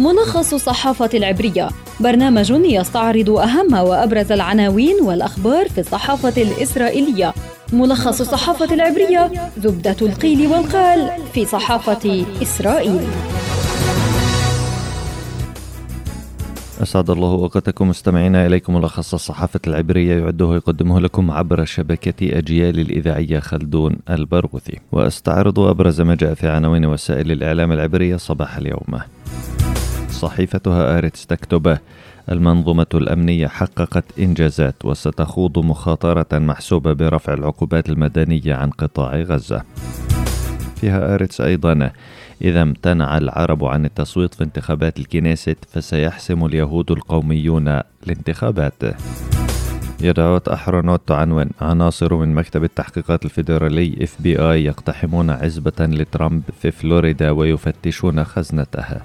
ملخص الصحافة العبرية. برنامج يستعرض أهم وأبرز العناوين والأخبار في الصحافة الإسرائيلية. ملخص الصحافة العبرية زبدة القيل والقال في صحافة إسرائيل. أسعد الله أوقاتكم مستمعينا إليكم. ملخص الصحافة العبرية يعده ويقدمه لكم عبر شبكة أجيال الإذاعية خلدون البرغوثي. وأستعرض أبرز ما جاء في عناوين وسائل الإعلام العبرية صباح اليوم. صحيفة هآرتس تكتب المنظومة الأمنية حققت إنجازات وستخوض مخاطرة محسوبة برفع العقوبات المدنية عن قطاع غزة. في هآرتس أيضا إذا امتنع العرب عن التصويت في انتخابات الكنيست فسيحسم اليهود القوميون الانتخابات. يديعوت أحرونوت تعنون عناصر من مكتب التحقيقات الفيدرالي FBI يقتحمون عزبة لترامب في فلوريدا ويفتشون خزنتها.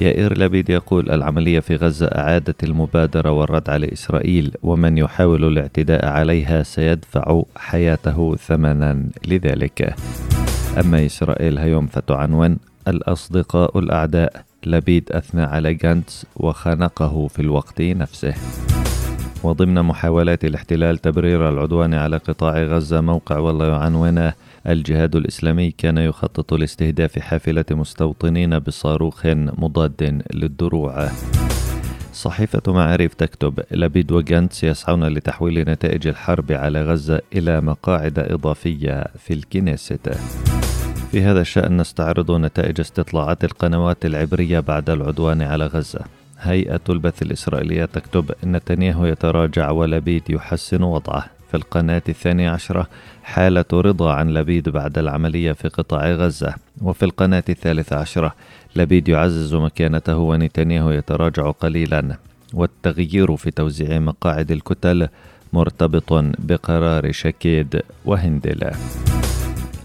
يائير لبيد يقول العملية في غزة أعادت المبادرة والرد على إسرائيل ومن يحاول الاعتداء عليها سيدفع حياته ثمنا لذلك. أما إسرائيل هيوم فتعنون الأصدقاء الأعداء لبيد أثنى على جانتس وخنقه في الوقت نفسه. وضمن محاولات الاحتلال تبرير العدوان على قطاع غزة موقع والله يعنونه الجهاد الإسلامي كان يخطط لاستهداف حافلة مستوطنين بصاروخ مضاد للدروع. صحيفة معارف تكتب لبيد وجانتس يسعون لتحويل نتائج الحرب على غزة إلى مقاعد إضافية في الكنيست. في هذا الشأن نستعرض نتائج استطلاعات القنوات العبرية بعد العدوان على غزة. هيئة البث الإسرائيلية تكتب نتنياهو يتراجع ولبيد يحسن وضعه. في القناة الثانية عشرة حالة رضا عن لبيد بعد العملية في قطاع غزة. وفي القناة الثالثة عشرة لبيد يعزز مكانته ونتنياهو يتراجع قليلا. والتغيير في توزيع مقاعد الكتل مرتبط بقرار شكيد وهندلة.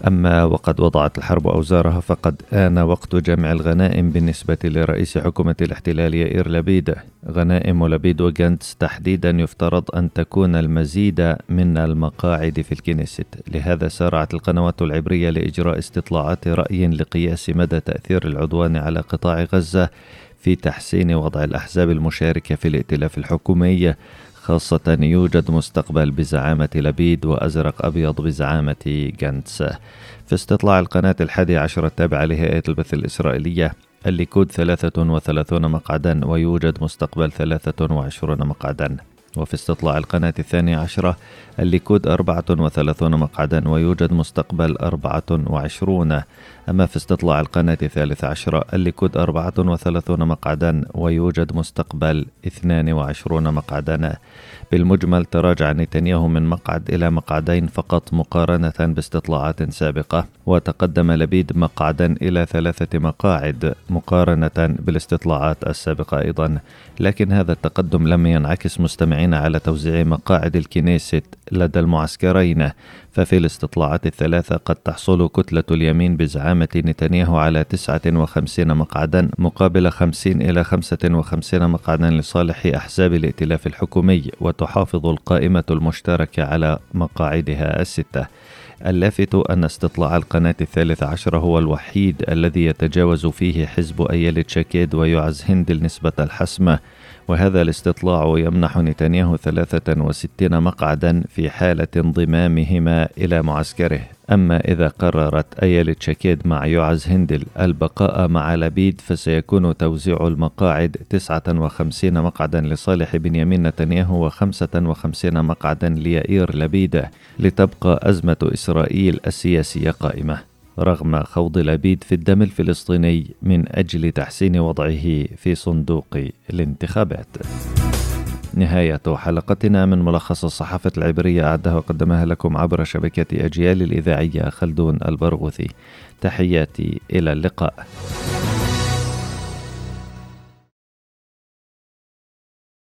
أما وقد وضعت الحرب أوزارها فقد آن وقت جمع الغنائم بالنسبة لرئيس حكومة الاحتلال يائير لبيد. غنائم لبيد وجانتس تحديدا يفترض أن تكون المزيد من المقاعد في الكنيست. لهذا سارعت القنوات العبرية لإجراء استطلاعات رأي لقياس مدى تأثير العدوان على قطاع غزة في تحسين وضع الأحزاب المشاركة في الائتلاف الحكومي. خاصة يوجد مستقبل بزعامة لبيد وأزرق أبيض بزعامة جانتس. في استطلاع القناة الحادية عشر التابعة لهيئة البث الإسرائيلية الليكود 33 مقعدا ويوجد مستقبل 23 مقعدا. وفي استطلاع القناة الثانية عشرة الليكود 34 مقعدا ويوجد مستقبل 24 أما في استطلاع القناة الثالثة عشرة الليكود 34 مقعدا ويوجد مستقبل 22 مقعدا. بالمجمل تراجع نتنياهو من مقعد إلى مقعدين فقط مقارنة باستطلاعات سابقة وتقدم لبيد مقعدا إلى ثلاثة مقاعد مقارنة بالاستطلاعات السابقة أيضا. لكن هذا التقدم لم ينعكس مستمعين على توزيع مقاعد الكنيست لدى المعسكرين ففي الاستطلاعات الثلاثة قد تحصل كتلة اليمين بزعامة نتنياهو على 59 مقعدا مقابل 50 إلى 55 مقعدا لصالح أحزاب الائتلاف الحكومي وتحافظ القائمة المشتركة على مقاعدها الستة. اللافت أن استطلاع القناة الثالث عشر هو الوحيد الذي يتجاوز فيه حزب أيالة شاكيد ويعز هندل نسبة الحسم وهذا الاستطلاع يمنح نتنياهو 63 مقعدا في حالة انضمامهما إلى معسكره. أما إذا قررت أيالة شاكيد مع يعز هندل البقاء مع لبيد فسيكون توزيع المقاعد 59 مقعدا لصالح بنيامين نتنياهو و55 مقعدا ليائير لبيد لتبقى أزمة إسرائيل السياسية قائمة. رغم خوض لبيد في الدم الفلسطيني من أجل تحسين وضعه في صندوق الانتخابات. نهاية حلقتنا من ملخص الصحافة العبرية أعدها وقدمها لكم عبر شبكة أجيال الإذاعية خلدون البرغوثي. تحياتي إلى اللقاء.